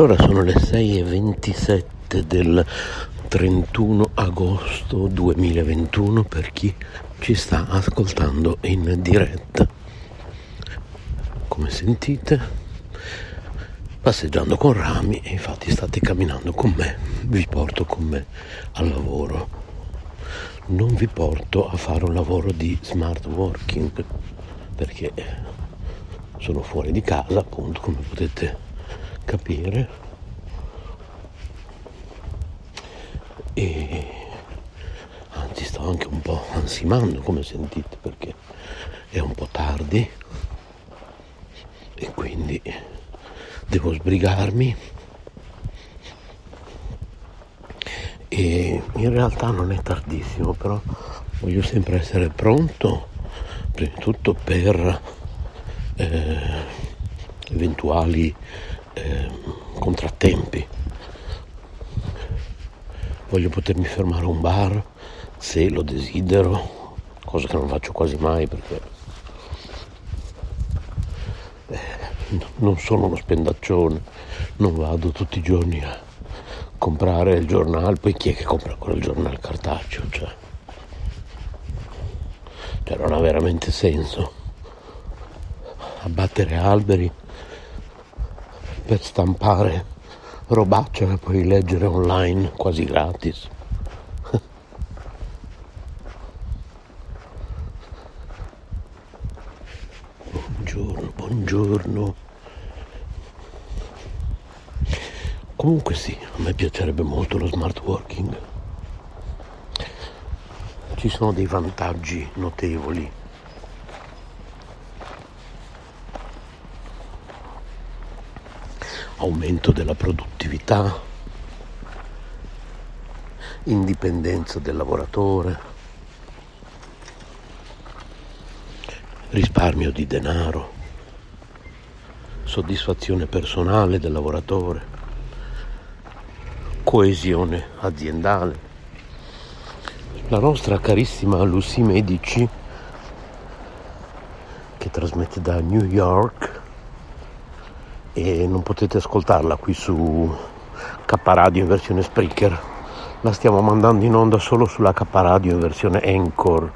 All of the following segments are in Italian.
Allora sono le 6.27 del 31 agosto 2021 per chi ci sta ascoltando in diretta. Come sentite, passeggiando con rami e infatti state camminando con me, vi porto con me al lavoro. Non vi porto a fare un lavoro di smart working perché sono fuori di casa, appunto, come potete capire. E anzi sto anche un po' ansimando come sentite perché è un po' tardi. E quindi devo sbrigarmi. E in realtà non è tardissimo però voglio sempre essere pronto prima di tutto per eh, eventuali contrattempi. Voglio potermi fermare a un bar se lo desidero, cosa che non faccio quasi mai perché eh, non sono uno spendaccione, non vado tutti i giorni a comprare il giornale, poi chi è che compra quel giornale cartaceo? Cioè, cioè non ha veramente senso abbattere alberi per stampare robaccia che puoi leggere online quasi gratis. buongiorno, buongiorno. Comunque sì, a me piacerebbe molto lo smart working. Ci sono dei vantaggi notevoli aumento della produttività, indipendenza del lavoratore, risparmio di denaro, soddisfazione personale del lavoratore, coesione aziendale. La nostra carissima Lucy Medici, che trasmette da New York, e non potete ascoltarla qui su K Radio in versione Spreaker. La stiamo mandando in onda solo sulla K Radio in versione Anchor.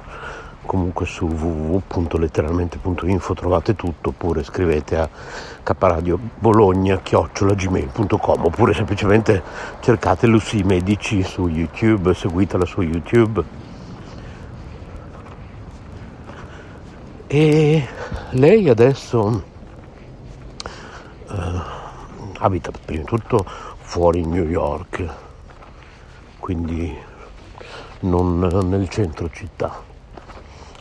Comunque su www.letteralmente.info trovate tutto oppure scrivete a kradio bologna gmail.com oppure semplicemente cercate Lucy Medici su YouTube, seguitela su YouTube. E lei adesso abita prima di tutto fuori New York, quindi non nel centro città.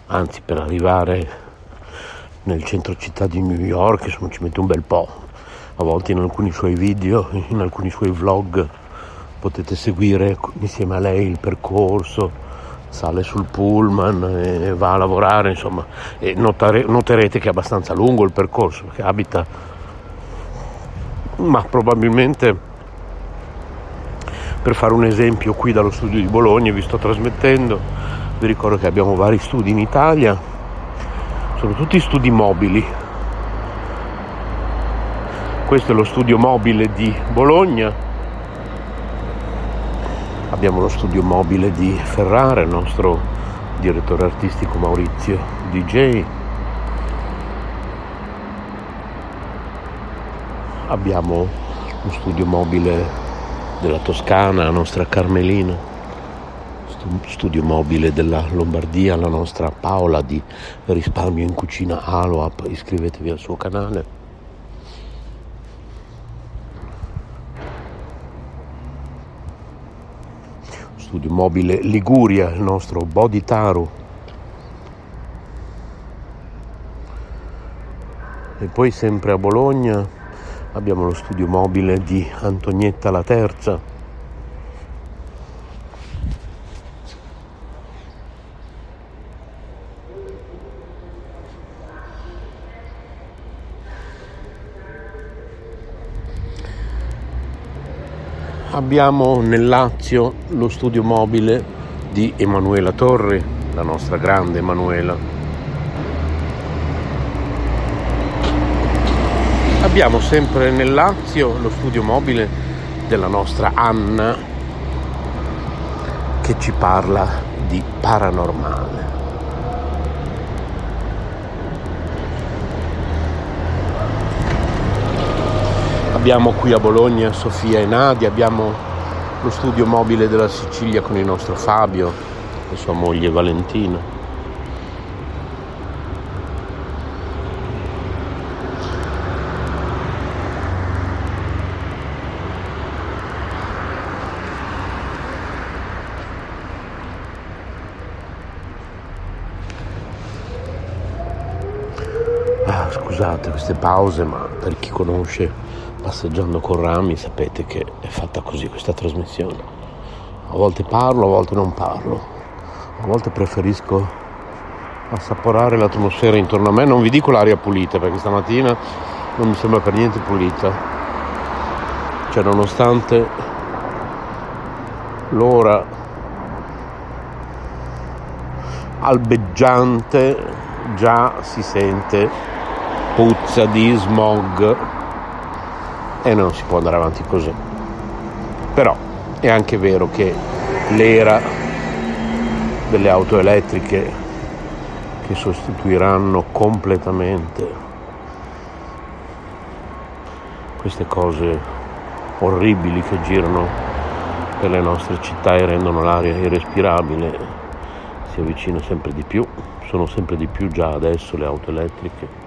Anzi, per arrivare nel centro città di New York insomma, ci mette un bel po'. A volte in alcuni suoi video, in alcuni suoi vlog potete seguire insieme a lei il percorso, sale sul pullman e va a lavorare, insomma, e notare, noterete che è abbastanza lungo il percorso, perché abita ma probabilmente per fare un esempio qui dallo studio di Bologna vi sto trasmettendo vi ricordo che abbiamo vari studi in Italia sono tutti studi mobili. Questo è lo studio mobile di Bologna. Abbiamo lo studio mobile di Ferrara il nostro direttore artistico Maurizio DJ abbiamo lo studio mobile della Toscana, la nostra Carmelina, studio mobile della Lombardia, la nostra Paola di Risparmio in Cucina Aloap, iscrivetevi al suo canale. Studio mobile Liguria, il nostro Bodhitaru. E poi sempre a Bologna abbiamo lo studio mobile di Antonietta la Terza. Abbiamo nel Lazio lo studio mobile di Emanuela Torri, la nostra grande Emanuela. Abbiamo sempre nel Lazio lo studio mobile della nostra Anna che ci parla di paranormale. Abbiamo qui a Bologna Sofia e Nadia, abbiamo lo studio mobile della Sicilia con il nostro Fabio e sua moglie Valentina. scusate queste pause, ma per chi conosce Passeggiando con Rami sapete che è fatta così questa trasmissione. A volte parlo, a volte non parlo. A volte preferisco assaporare l'atmosfera intorno a me. Non vi dico l'aria pulita perché stamattina non mi sembra per niente pulita. Cioè nonostante l'ora albeggiante già si sente puzza di smog e non si può andare avanti così. Però è anche vero che l'era delle auto elettriche che sostituiranno completamente queste cose orribili che girano per le nostre città e rendono l'aria irrespirabile si avvicina sempre di più, sono sempre di più già adesso le auto elettriche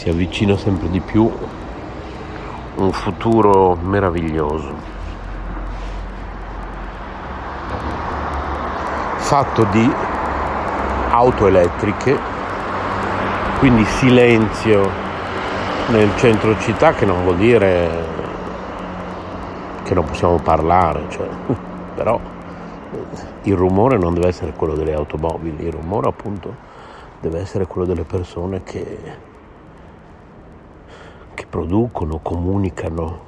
si avvicina sempre di più un futuro meraviglioso, fatto di auto elettriche, quindi silenzio nel centro città che non vuol dire che non possiamo parlare, cioè, però il rumore non deve essere quello delle automobili, il rumore appunto deve essere quello delle persone che che producono, comunicano,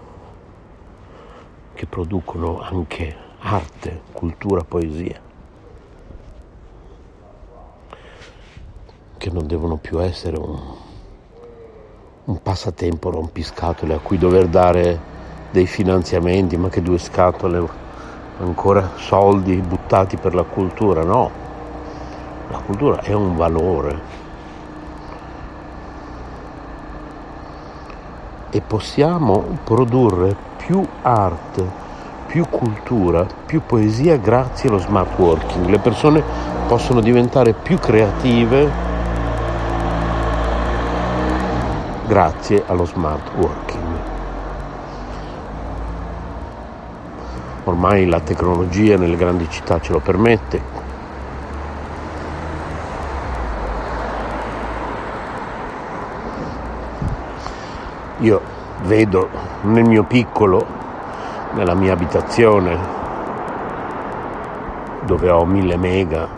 che producono anche arte, cultura, poesia, che non devono più essere un, un passatempo rompiscatole a cui dover dare dei finanziamenti, ma che due scatole ancora soldi buttati per la cultura, no. La cultura è un valore, e possiamo produrre più arte, più cultura, più poesia grazie allo smart working. Le persone possono diventare più creative grazie allo smart working. Ormai la tecnologia nelle grandi città ce lo permette, Io vedo nel mio piccolo, nella mia abitazione, dove ho 1000 mega,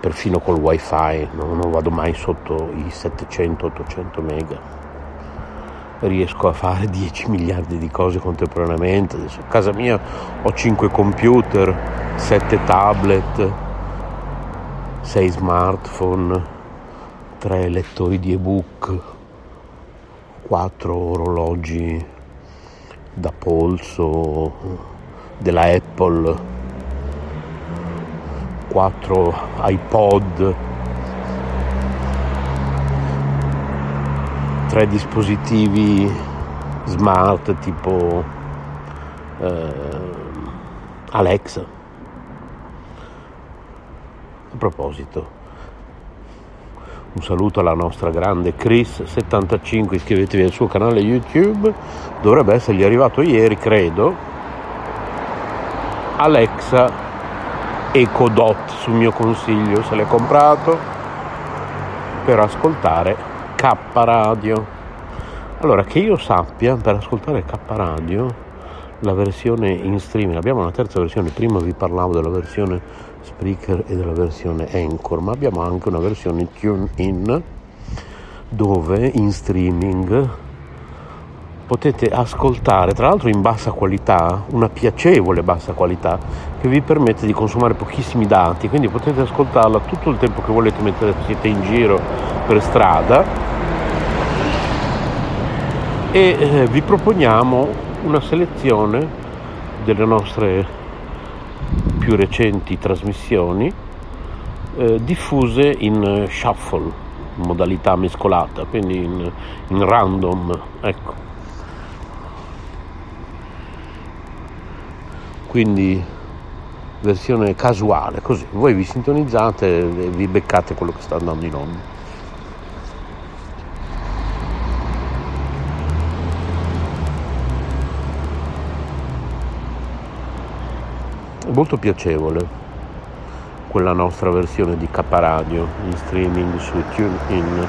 perfino col wifi, non, non vado mai sotto i 700-800 mega. Riesco a fare 10 miliardi di cose contemporaneamente. Adesso a casa mia ho 5 computer, 7 tablet, 6 smartphone, 3 lettori di ebook quattro orologi da polso della Apple, quattro iPod, tre dispositivi smart tipo eh, Alexa. A proposito, un saluto alla nostra grande Chris75, iscrivetevi al suo canale YouTube, dovrebbe essergli arrivato ieri, credo. Alexa Echo Dot sul mio consiglio, se l'è comprato per ascoltare K Radio. Allora, che io sappia, per ascoltare K Radio, la versione in streaming, abbiamo una terza versione, prima vi parlavo della versione Spreaker e della versione Anchor, ma abbiamo anche una versione TuneIn dove in streaming potete ascoltare, tra l'altro in bassa qualità, una piacevole bassa qualità, che vi permette di consumare pochissimi dati, quindi potete ascoltarla tutto il tempo che volete mentre siete in giro per strada. E eh, vi proponiamo una selezione delle nostre più recenti trasmissioni eh, diffuse in shuffle, modalità mescolata, quindi in, in random, ecco. quindi versione casuale, così voi vi sintonizzate e vi beccate quello che sta andando in onda. Molto piacevole quella nostra versione di K Radio in streaming su TuneIn.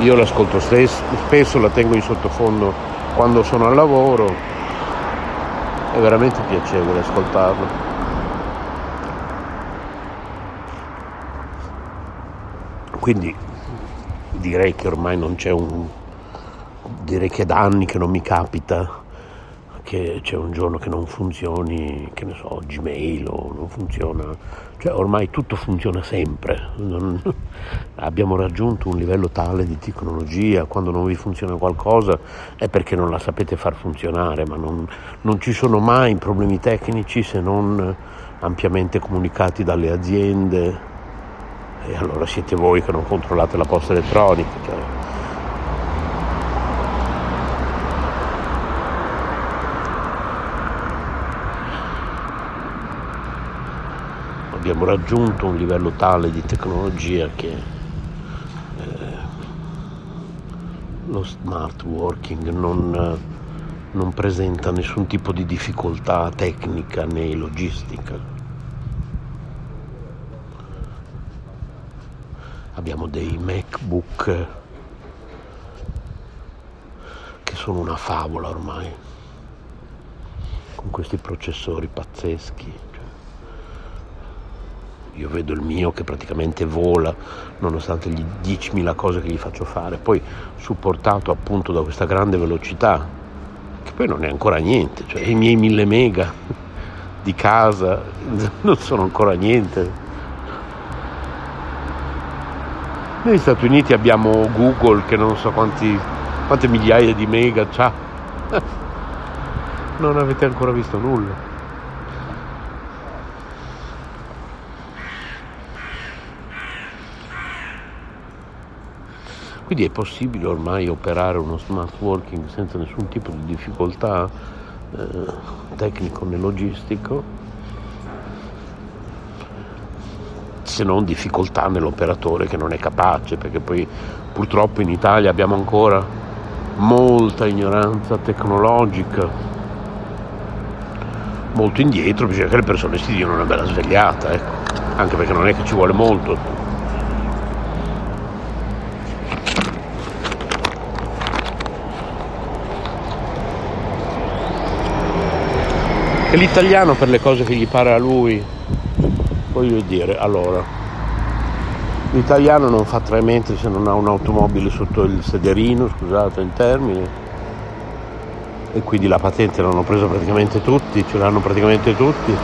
Io l'ascolto stesso, spesso la tengo in sottofondo quando sono al lavoro è veramente piacevole ascoltarlo. Quindi direi che ormai non c'è un... direi che è da anni che non mi capita che c'è un giorno che non funzioni, che ne so, Gmail o non funziona, cioè ormai tutto funziona sempre, non, abbiamo raggiunto un livello tale di tecnologia, quando non vi funziona qualcosa è perché non la sapete far funzionare, ma non, non ci sono mai problemi tecnici se non ampiamente comunicati dalle aziende e allora siete voi che non controllate la posta elettronica. Cioè, abbiamo raggiunto un livello tale di tecnologia che eh, lo smart working non, non presenta nessun tipo di difficoltà tecnica né logistica. Abbiamo dei MacBook che sono una favola ormai, con questi processori pazzeschi io vedo il mio che praticamente vola nonostante gli 10.000 cose che gli faccio fare, poi supportato appunto da questa grande velocità, che poi non è ancora niente, cioè i miei 1000 mega di casa non sono ancora niente. Negli Stati Uniti abbiamo Google che non so quanti, quante migliaia di mega c'ha. Non avete ancora visto nulla. Quindi è possibile ormai operare uno smart working senza nessun tipo di difficoltà eh, tecnico né logistico, se non difficoltà nell'operatore che non è capace, perché poi purtroppo in Italia abbiamo ancora molta ignoranza tecnologica, molto indietro, bisogna che le persone si diano una bella svegliata, ecco. anche perché non è che ci vuole molto. Che l'italiano per le cose che gli pare a lui, voglio dire, allora, l'italiano non fa tre mentre se non ha un'automobile sotto il sederino, scusate il termine, e quindi la patente l'hanno presa praticamente tutti, ce l'hanno praticamente tutti.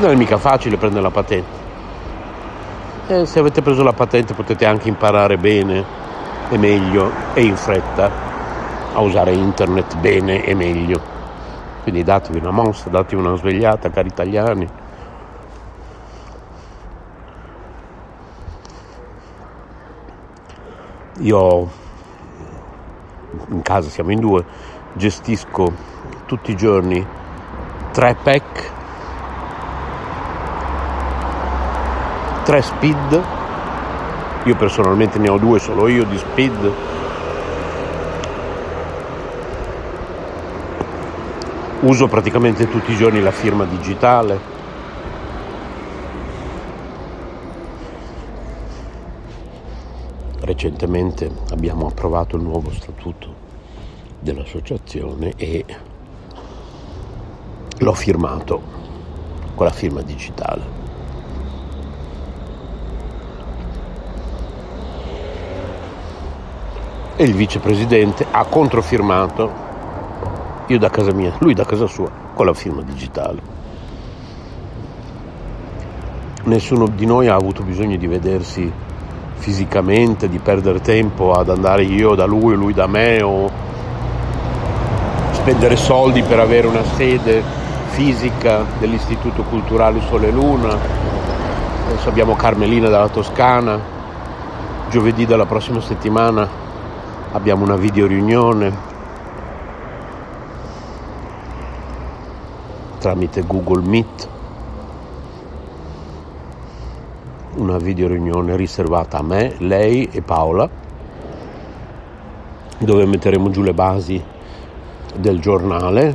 Non è mica facile prendere la patente. E se avete preso la patente potete anche imparare bene e meglio e in fretta a usare internet bene e meglio. Quindi datevi una mossa, datevi una svegliata, cari italiani. Io in casa siamo in due, gestisco tutti i giorni tre pack, tre speed, io personalmente ne ho due solo io di speed uso praticamente tutti i giorni la firma digitale. Recentemente abbiamo approvato il nuovo statuto dell'associazione e l'ho firmato con la firma digitale. E il vicepresidente ha controfirmato io da casa mia, lui da casa sua, con la firma digitale. Nessuno di noi ha avuto bisogno di vedersi fisicamente, di perdere tempo ad andare io da lui, lui da me o spendere soldi per avere una sede fisica dell'Istituto Culturale Sole e Luna. Adesso abbiamo Carmelina dalla Toscana. Giovedì della prossima settimana abbiamo una video riunione tramite Google Meet, una video riunione riservata a me, lei e Paola, dove metteremo giù le basi del giornale,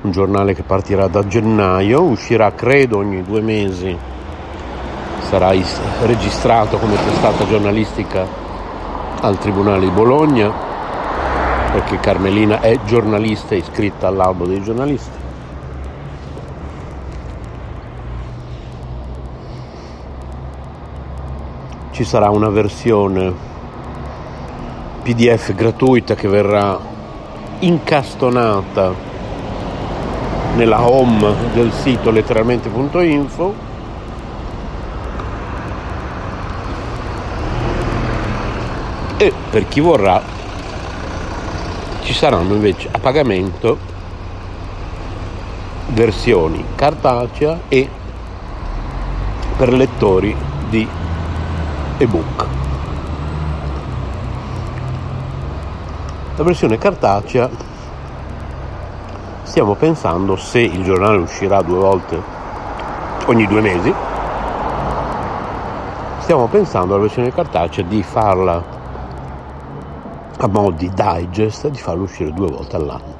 un giornale che partirà da gennaio, uscirà credo ogni due mesi, sarà registrato come testata giornalistica al Tribunale di Bologna, perché Carmelina è giornalista iscritta all'albo dei giornalisti. Ci sarà una versione PDF gratuita che verrà incastonata nella home del sito letteralmente.info e per chi vorrà ci saranno invece a pagamento versioni cartacea e per lettori di ebook. La versione cartacea stiamo pensando se il giornale uscirà due volte ogni due mesi. Stiamo pensando alla versione cartacea di farla a modo di digest di farlo uscire due volte all'anno.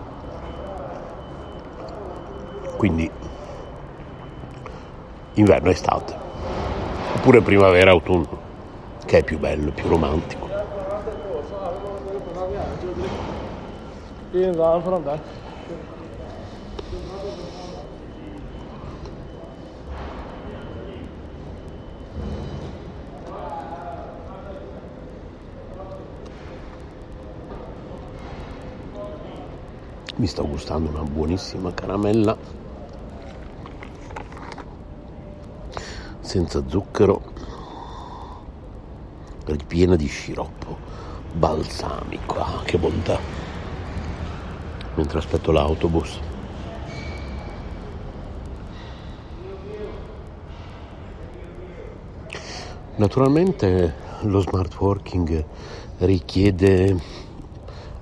Quindi inverno estate oppure primavera autunno che è più bello, più romantico. Mi sto gustando una buonissima caramella. Senza zucchero ripiena di sciroppo balsamico. Ah, che bontà! Mentre aspetto l'autobus. Naturalmente lo smart working richiede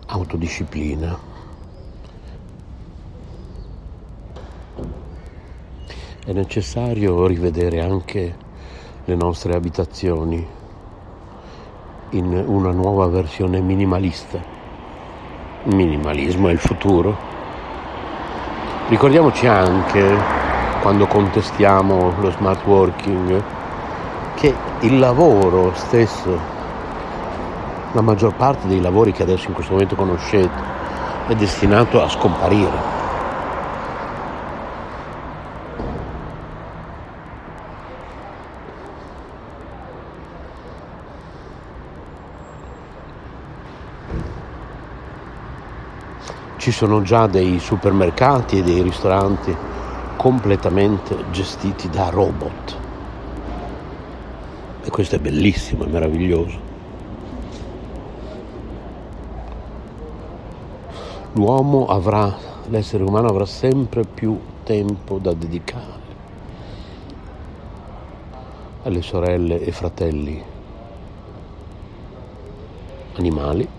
autodisciplina. È necessario rivedere anche le nostre abitazioni in una nuova versione minimalista. Minimalismo è il futuro. Ricordiamoci anche, quando contestiamo lo smart working, che il lavoro stesso, la maggior parte dei lavori che adesso in questo momento conoscete, è destinato a scomparire ci sono già dei supermercati e dei ristoranti completamente gestiti da robot. E questo è bellissimo, è meraviglioso. L'uomo avrà, l'essere umano avrà sempre più tempo da dedicare alle sorelle e fratelli animali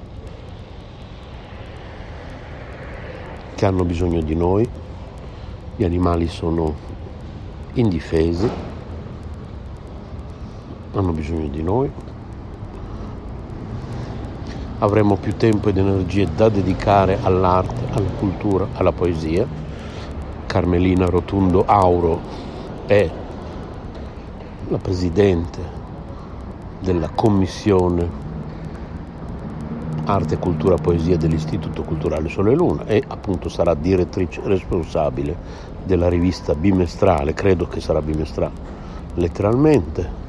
che hanno bisogno di noi, gli animali sono indifesi, hanno bisogno di noi, avremo più tempo ed energie da dedicare all'arte, alla cultura, alla poesia. Carmelina Rotundo Auro è la presidente della commissione Arte, Cultura, Poesia dell'Istituto Culturale Sole e Luna e appunto sarà direttrice responsabile della rivista bimestrale, credo che sarà bimestrale, letteralmente.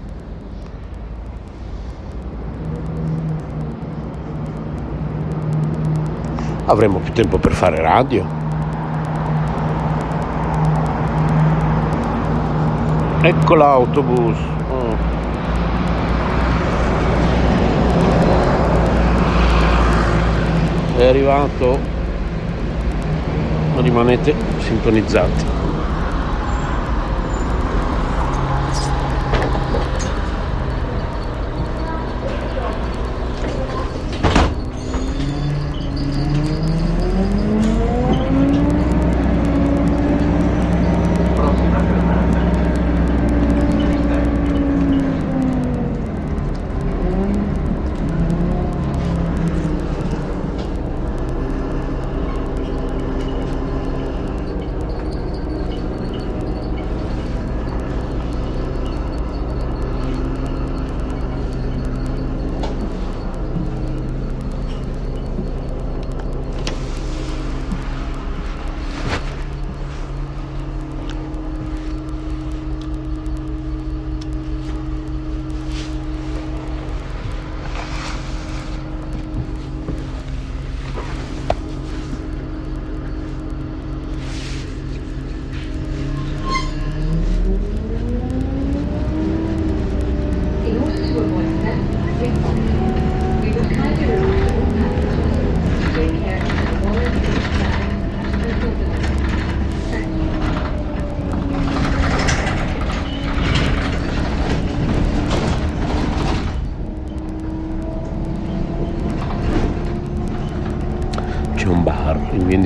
Avremo più tempo per fare radio. Ecco l'autobus. È arrivato rimanete sintonizzati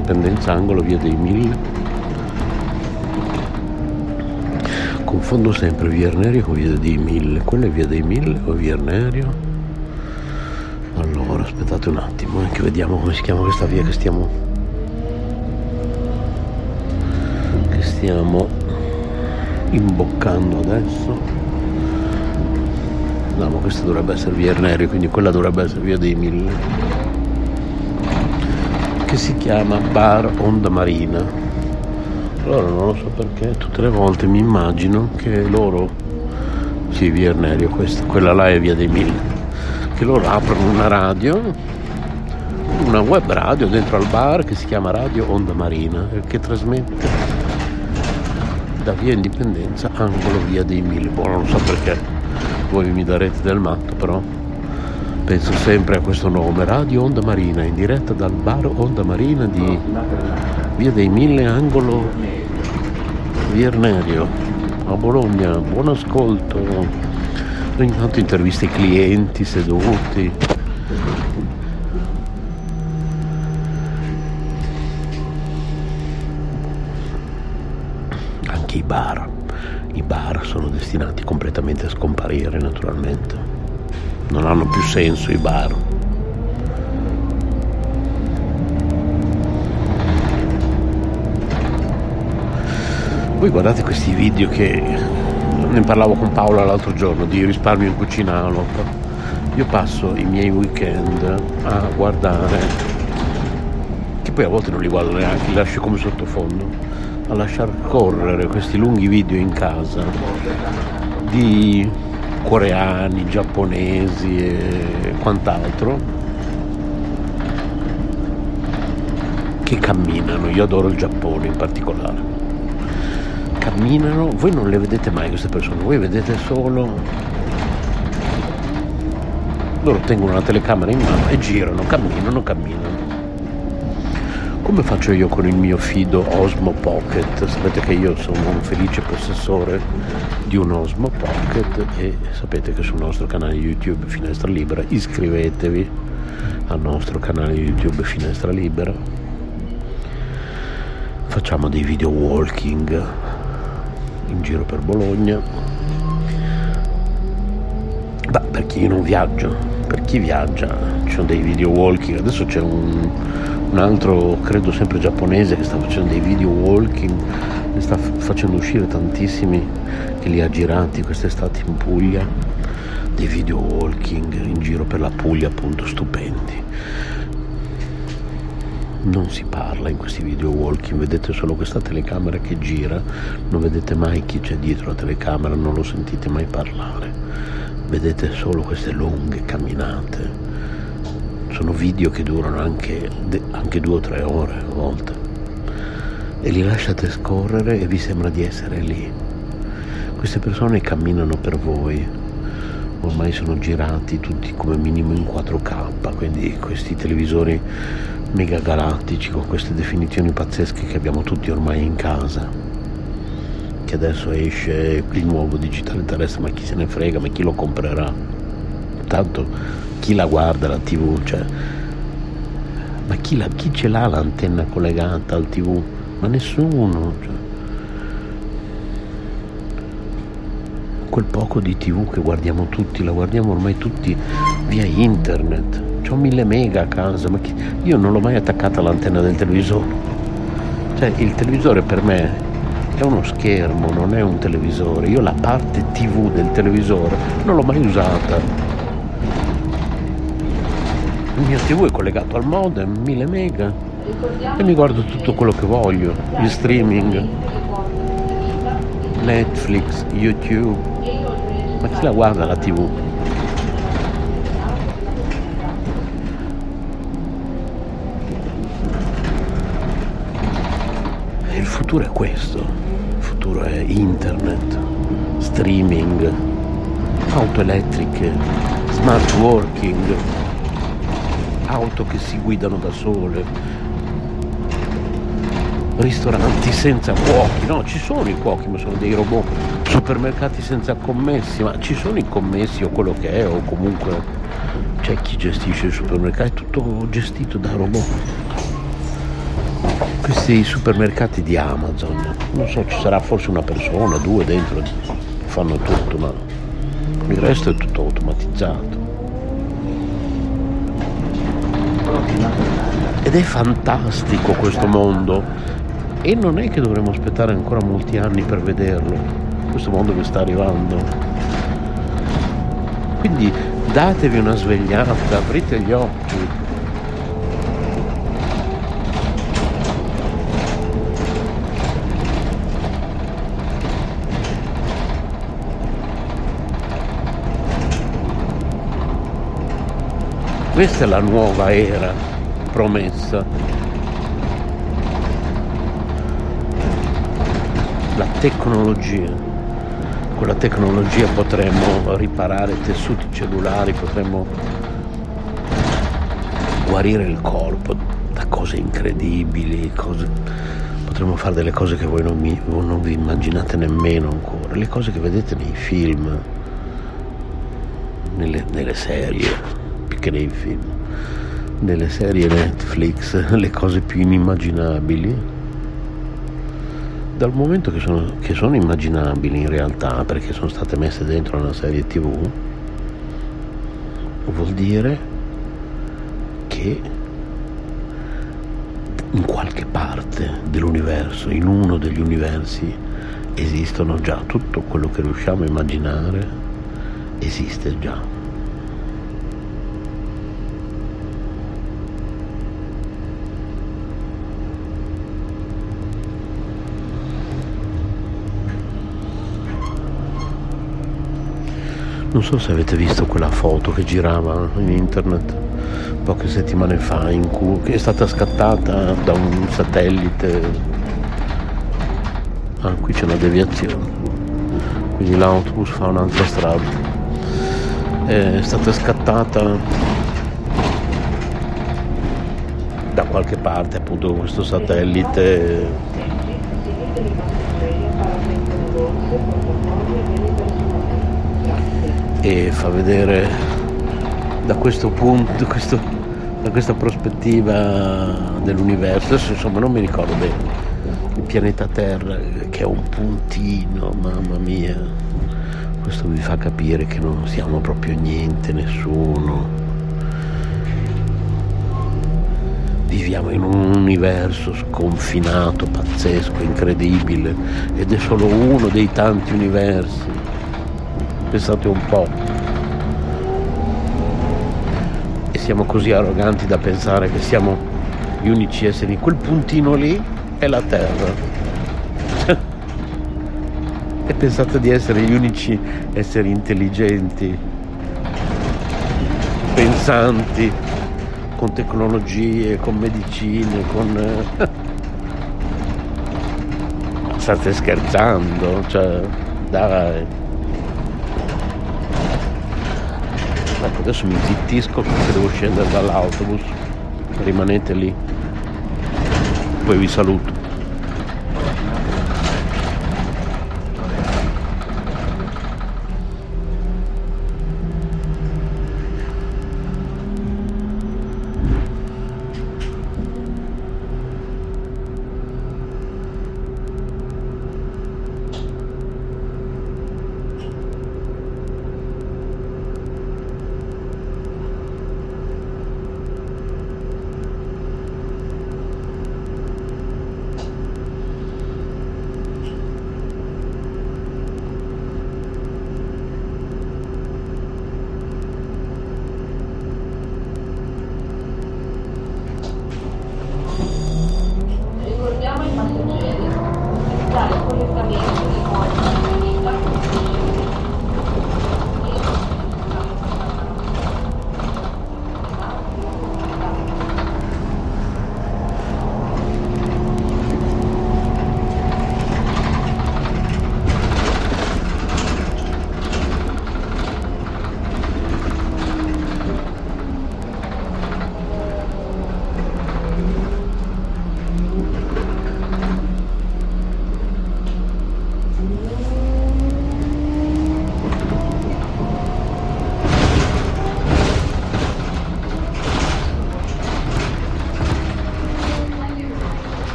Indipendenza angolo via dei Mille. Confondo sempre via Arnerio con via dei Mille. Quella è via dei Mille o via Arnerio allora aspettate un attimo eh, che vediamo come si chiama questa via che stiamo che stiamo imboccando adesso. No ma questa dovrebbe essere via Arnerio quindi quella dovrebbe essere via dei Mille che si chiama Bar Onda Marina. Allora non lo so perché, tutte le volte mi immagino che loro, sì via Ernerio questa, quella là è via dei Mille, che loro aprono una radio, una web radio dentro al bar che si chiama Radio Onda Marina e che trasmette da via Indipendenza angolo via dei Mille. Boh, non so perché voi mi darete del matto però penso sempre a questo nome, Radio Onda Marina, in diretta dal bar Onda Marina di Via dei Mille, angolo Viernerio, a Bologna. Buon ascolto. Intanto intervista i clienti seduti. Anche i bar. I bar sono destinati completamente a scomparire naturalmente non hanno più senso i bar. Voi guardate questi video che ne parlavo con Paola l'altro giorno di risparmio in cucina Io passo i miei weekend a guardare, che poi a volte non li guardo neanche, li lascio come sottofondo, a lasciar correre questi lunghi video in casa di coreani, giapponesi e quant'altro che camminano, io adoro il Giappone in particolare. Camminano, voi non le vedete mai queste persone, voi vedete solo loro tengono una telecamera in mano e girano, camminano, camminano. Come faccio io con il mio fido Osmo Pocket? Sapete che io sono un felice possessore di un Osmo Pocket e sapete che sul nostro canale YouTube Finestra Libera iscrivetevi al nostro canale YouTube Finestra Libera. Facciamo dei video walking in giro per Bologna. Beh, per chi non viaggia, per chi viaggia, ci sono dei video walking. Adesso c'è un, un altro, credo sempre giapponese, che sta facendo dei video walking, ne sta facendo uscire tantissimi che li ha girati quest'estate in Puglia, dei video walking in giro per la Puglia appunto stupendi. Non si parla in questi video walking, vedete solo questa telecamera che gira, non vedete mai chi c'è dietro la telecamera, non lo sentite mai parlare, vedete solo queste lunghe camminate sono video che durano anche, anche due o tre ore a volte e li lasciate scorrere e vi sembra di essere lì. Queste persone camminano per voi, ormai sono girati tutti come minimo in 4K, quindi questi televisori mega galattici con queste definizioni pazzesche che abbiamo tutti ormai in casa. Che adesso esce il nuovo digitale terrestre, ma chi se ne frega, ma chi lo comprerà? Tanto chi la guarda la tv, cioè, ma chi, la, chi ce l'ha l'antenna collegata al tv? Ma nessuno. Cioè. Quel poco di tv che guardiamo tutti, la guardiamo ormai tutti via internet. Ho mille mega a casa, ma chi, io non l'ho mai attaccata all'antenna del televisore. Cioè, il televisore per me è uno schermo, non è un televisore. Io la parte TV del televisore non l'ho mai usata il mio tv è collegato al modem 1000 mega. E mi guardo tutto quello che voglio il streaming Netflix, YouTube. Ma chi la guarda la tv? il futuro è questo. Il futuro è internet streaming auto elettriche smart working auto che si guidano da sole, ristoranti senza cuochi, no, ci sono i cuochi, ma sono dei robot, supermercati senza commessi, ma ci sono i commessi o quello che è, o comunque c'è chi gestisce il supermercato, è tutto gestito da robot. Questi supermercati di Amazon, non so, ci sarà forse una persona, due dentro, fanno tutto, ma il resto è tutto automatizzato. Ed è fantastico questo mondo e non è che dovremo aspettare ancora molti anni per vederlo, questo mondo che sta arrivando. Quindi datevi una svegliata, aprite gli occhi. Questa è la nuova era promessa. La tecnologia. Con la tecnologia potremmo riparare tessuti cellulari, potremmo guarire il corpo da cose incredibili, cose... potremmo fare delle cose che voi non, mi, non vi immaginate nemmeno ancora, le cose che vedete nei film, nelle, nelle serie, più che nei film nelle serie Netflix le cose più inimmaginabili, dal momento che sono, che sono immaginabili in realtà perché sono state messe dentro una serie tv, vuol dire che in qualche parte dell'universo, in uno degli universi, esistono già tutto quello che riusciamo a immaginare, esiste già. Non so se avete visto quella foto che girava in internet poche settimane fa, cui, che è stata scattata da un satellite. Ah, qui c'è una deviazione. Quindi l'autobus fa un'altra strada. È stata scattata da qualche parte appunto questo satellite e fa vedere da questo punto, questo, da questa prospettiva dell'universo. Adesso insomma non mi ricordo bene. Il pianeta Terra che è un puntino, mamma mia. Questo vi fa capire che non siamo proprio niente, nessuno. Viviamo in un universo sconfinato, pazzesco, incredibile ed è solo uno dei tanti universi. Pensate un po'. E siamo così arroganti da pensare che siamo gli unici esseri. Quel puntino lì è la Terra. e pensate di essere gli unici esseri intelligenti, pensanti con tecnologie, con medicine, con... State scherzando, cioè, dai. Ecco, adesso mi zittisco perché devo scendere dall'autobus. Rimanete lì. Poi vi saluto.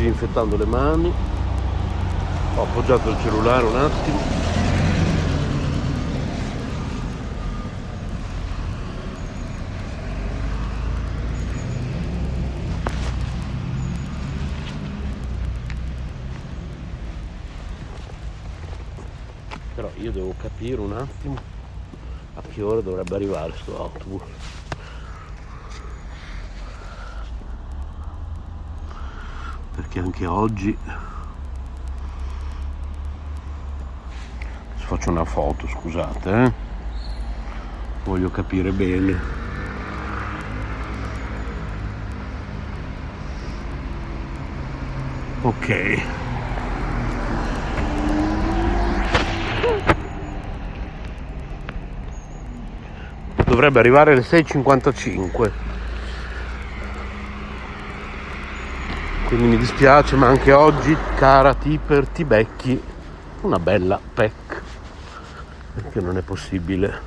Disinfettando le mani. Ho appoggiato il cellulare un attimo. Però io devo capire un attimo a che ora dovrebbe arrivare sto autobus perché anche oggi. Faccio una foto scusate eh? voglio capire bene. Ok. Dovrebbe arrivare alle 6.55 quindi mi dispiace ma anche oggi cara Tipper ti becchi una bella PEC. Perché non è possibile.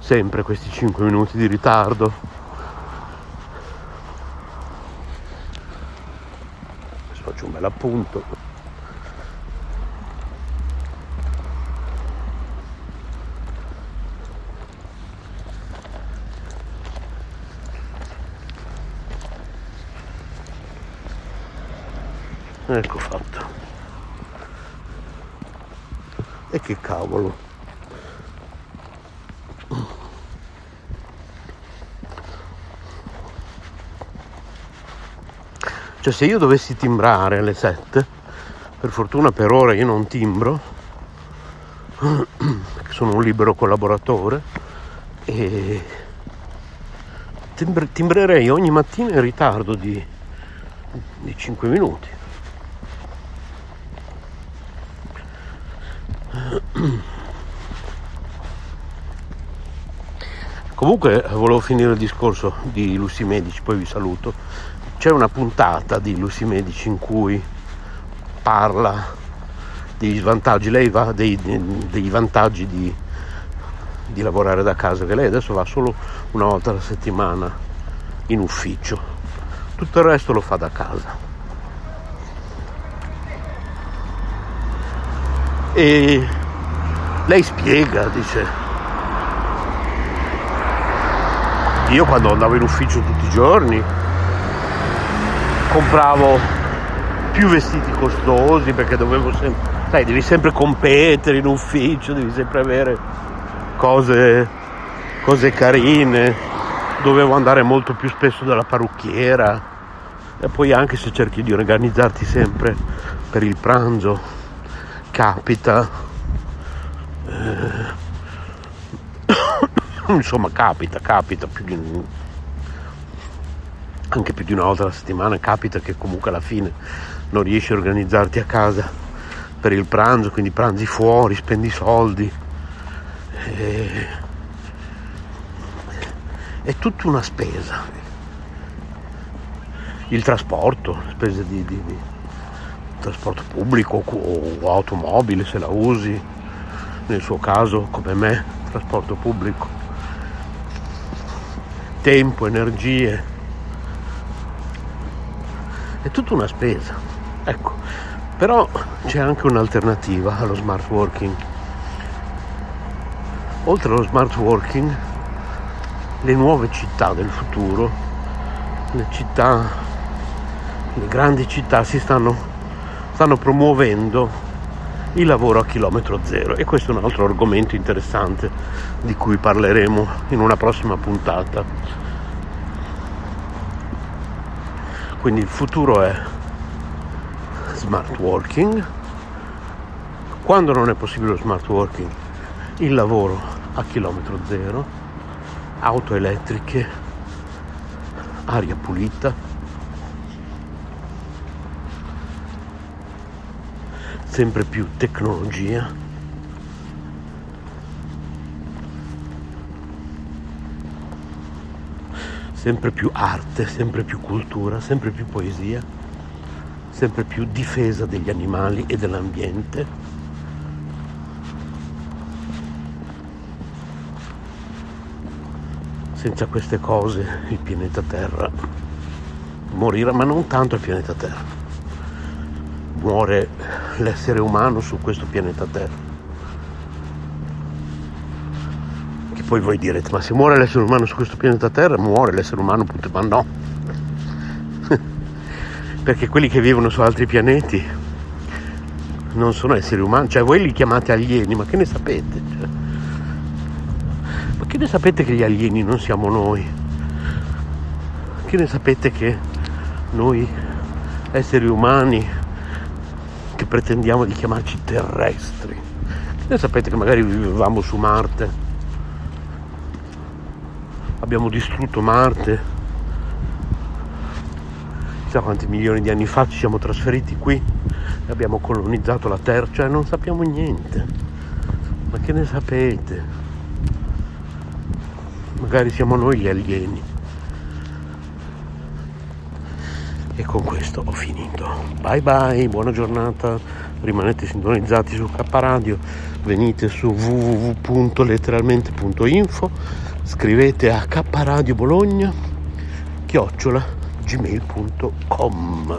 Sempre questi 5 minuti di ritardo. Faccio un bel appunto ecco fatto e che cavolo Cioè se io dovessi timbrare alle 7, per fortuna per ora io non timbro, sono un libero collaboratore, e timbrerei ogni mattina in ritardo di, di 5 minuti. Comunque volevo finire il discorso di Lucy Medici, poi vi saluto. C'è una puntata di Lucy Medici in cui parla degli svantaggi, lei va dei, dei vantaggi di, di lavorare da casa, che lei adesso va solo una volta alla settimana in ufficio, tutto il resto lo fa da casa. E lei spiega, dice, io quando andavo in ufficio tutti i giorni compravo più vestiti costosi perché dovevo sempre, sai, devi sempre competere in ufficio, devi sempre avere cose, cose carine, dovevo andare molto più spesso dalla parrucchiera. E poi anche se cerchi di organizzarti sempre per il pranzo, capita, eh, insomma capita, capita più di, anche più di una volta alla settimana, capita che comunque alla fine non riesci a organizzarti a casa per il pranzo, quindi pranzi fuori, spendi soldi è, è tutta una spesa. Il trasporto, spese di, di, di trasporto pubblico o automobile se la usi, nel suo caso come me, trasporto pubblico, tempo, energie, è tutta una spesa. Ecco, però c'è anche un'alternativa allo smart working oltre allo smart working, le nuove città del futuro, le città, le grandi città si stanno, stanno promuovendo il lavoro a chilometro zero. E questo è un altro argomento interessante di cui parleremo in una prossima puntata. Quindi il futuro è smart working. Quando non è possibile lo smart working, il lavoro a chilometro zero, auto elettriche, aria pulita, sempre più tecnologia. Sempre più arte, sempre più cultura, sempre più poesia, sempre più difesa degli animali e dell'ambiente. Senza queste cose il pianeta Terra morirà, ma non tanto il pianeta Terra. Muore l'essere umano su questo pianeta Terra. Che poi voi direte, ma se muore l'essere umano su questo pianeta Terra, muore l'essere umano, punto, ma no. Perché quelli che vivono su altri pianeti non sono esseri umani, cioè voi li chiamate alieni, ma che ne sapete? Cioè, che ne sapete che gli alieni non siamo noi? Che ne sapete che noi esseri umani che pretendiamo di chiamarci terrestri? Ne sapete che magari vivevamo su Marte? Abbiamo distrutto Marte? Chissà quanti milioni di anni fa ci siamo trasferiti qui e abbiamo colonizzato la Terra, cioè non sappiamo niente. Ma che ne sapete? magari siamo noi gli alieni. E con questo ho finito. Bye bye, buona giornata, rimanete sintonizzati su K Radio, venite su www.letteralmente.info, scrivete a K chiocciola gmail.com.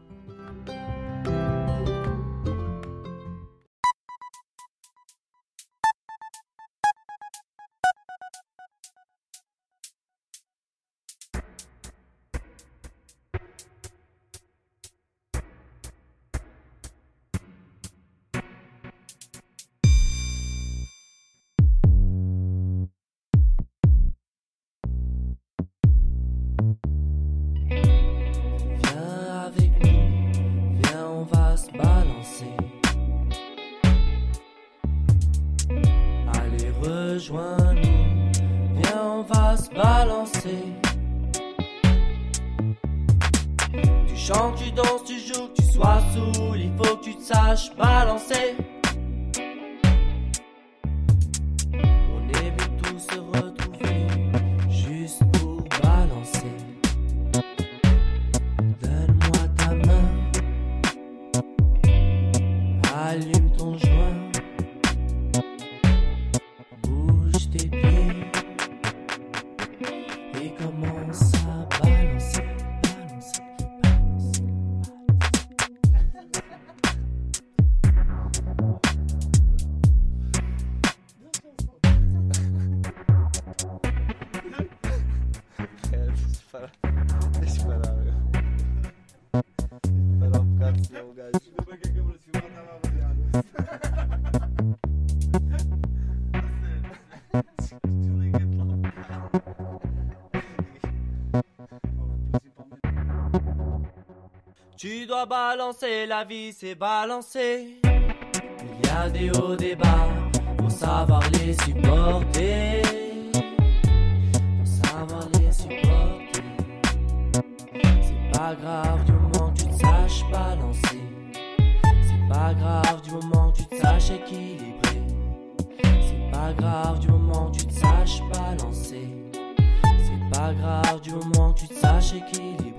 Tu dois balancer, la vie c'est balancer. Il y a des hauts, des bas, faut savoir les supporter. Faut savoir les supporter. C'est pas grave du moment que tu te saches balancer. C'est pas grave du moment que tu te saches équilibrer. C'est pas grave du moment que tu te saches balancer. C'est pas grave du moment que tu te saches équilibrer.